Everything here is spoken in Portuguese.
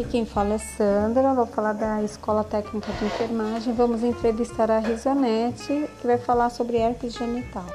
Aqui quem fala é Sandra, vou falar da Escola Técnica de Enfermagem. Vamos entrevistar a Risonete, que vai falar sobre herpes genital.